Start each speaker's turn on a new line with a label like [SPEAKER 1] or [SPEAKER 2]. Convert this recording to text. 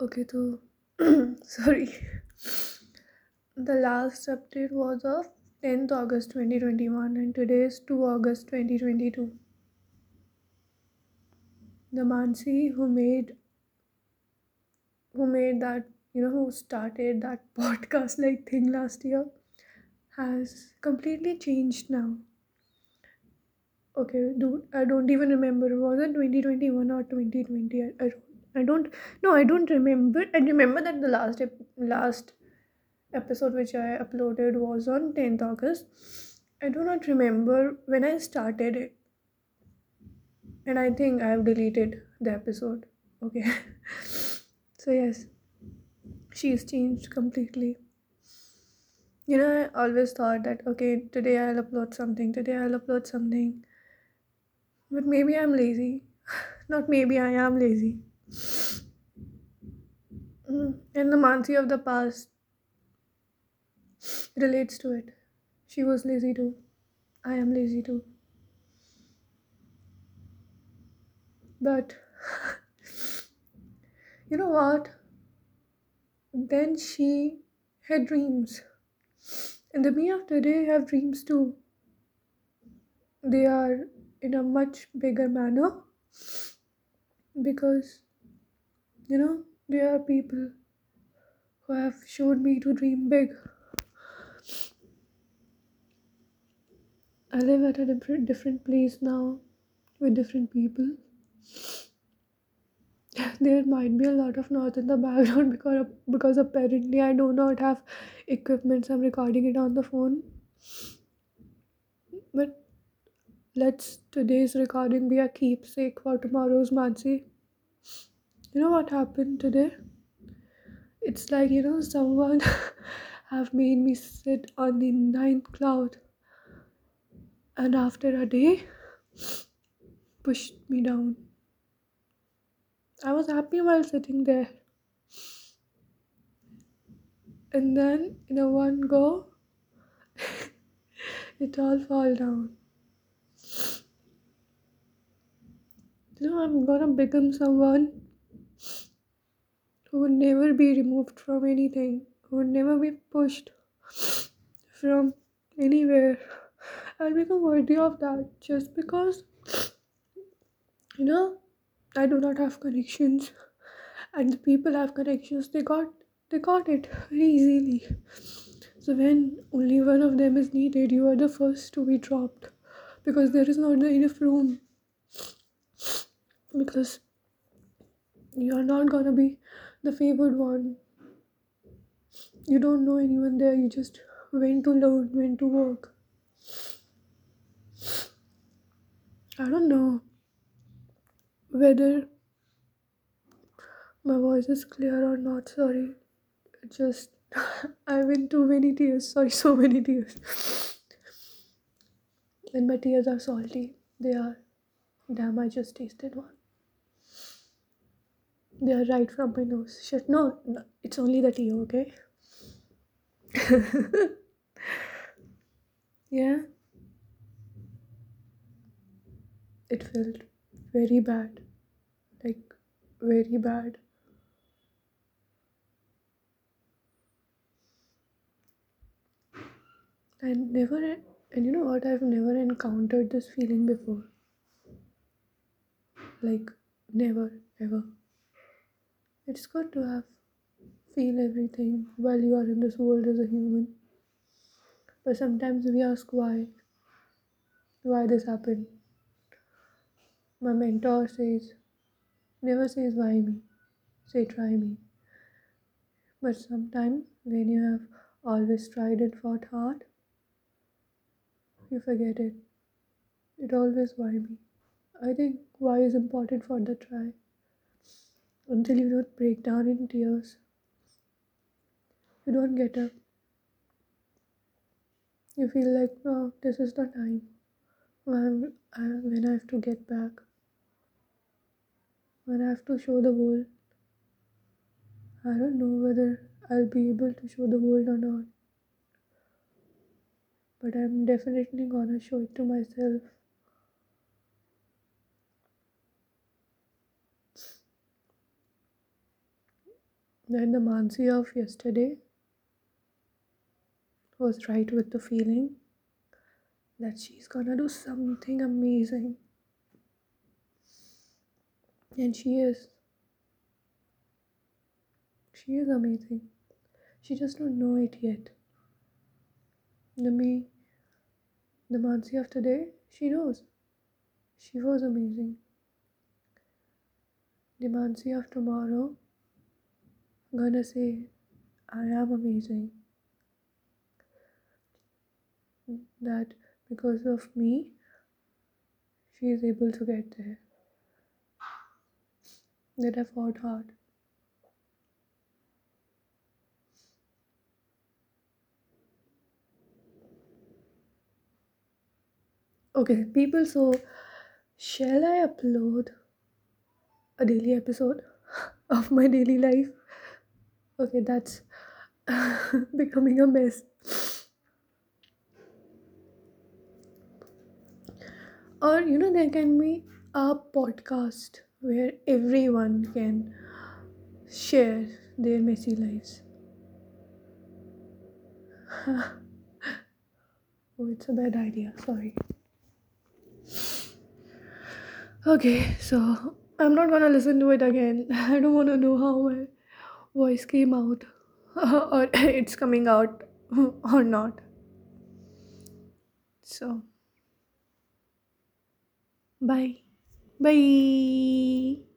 [SPEAKER 1] Okay, so sorry. The last update was of 10th August 2021 and today is 2 August 2022. The Mansi who made who made that you know who started that podcast like thing last year has completely changed now. Okay, dude, I don't even remember. Was it 2021 or 2020? I, I don't I don't no, I don't remember. I remember that the last ep- last episode which I uploaded was on 10th August. I do not remember when I started it. And I think I have deleted the episode. Okay. so yes, she's changed completely. You know, I always thought that okay, today I'll upload something, today I'll upload something. But maybe I'm lazy. Not maybe I am lazy. Mm. And the Mansi of the past relates to it. She was lazy too. I am lazy too. But you know what? Then she had dreams. And the me of today have dreams too. They are in a much bigger manner because you know there are people who have showed me to dream big. I live at a different different place now with different people. There might be a lot of noise in the background because because apparently I do not have equipment. So I'm recording it on the phone. But let's today's recording be a keepsake for tomorrow's Mansi. You know what happened today? It's like you know someone have made me sit on the ninth cloud, and after a day pushed me down. I was happy while sitting there, and then in a one go, it all fall down. You know, I'm gonna become someone who would never be removed from anything, who would never be pushed from anywhere. I'll become worthy of that just because, you know, I do not have connections, and the people have connections. They got they got it very easily. So when only one of them is needed, you are the first to be dropped because there is not enough room because you are not gonna be the favored one. You don't know anyone there. You just went to learn, went to work. I don't know whether my voice is clear or not. Sorry. Just I'm in too many tears. Sorry, so many tears. And my tears are salty. They are. Damn, I just tasted one. They are right from my nose. Shit, no, no it's only the tea, okay? yeah, it felt very bad. Like, very bad. I never, and you know what? I've never encountered this feeling before. Like, never, ever. It's good to have feel everything while you are in this world as a human. But sometimes we ask why, why this happened. My mentor says, never says why me, say try me. But sometimes when you have always tried and fought hard, you forget it. It always why me. I think why is important for the try. Until you don't break down in tears, you don't get up. You feel like, no, this is the time when, I, when I have to get back, when I have to show the world. I don't know whether I'll be able to show the world or not, but I'm definitely gonna show it to myself. That the Mansi of yesterday was right with the feeling that she's gonna do something amazing. And she is. She is amazing. She does not know it yet. The me, the Mansi of today, she knows. She was amazing. The Mansi of tomorrow, gonna say, I am amazing. That because of me, she is able to get there. That I fought hard. Okay, people, so shall I upload a daily episode of my daily life? Okay, that's becoming a mess. Or, you know, there can be a podcast where everyone can share their messy lives. oh, it's a bad idea, sorry. Okay, so I'm not gonna listen to it again. I don't wanna know how my voice came out or it's coming out or not. So, bye. Bye.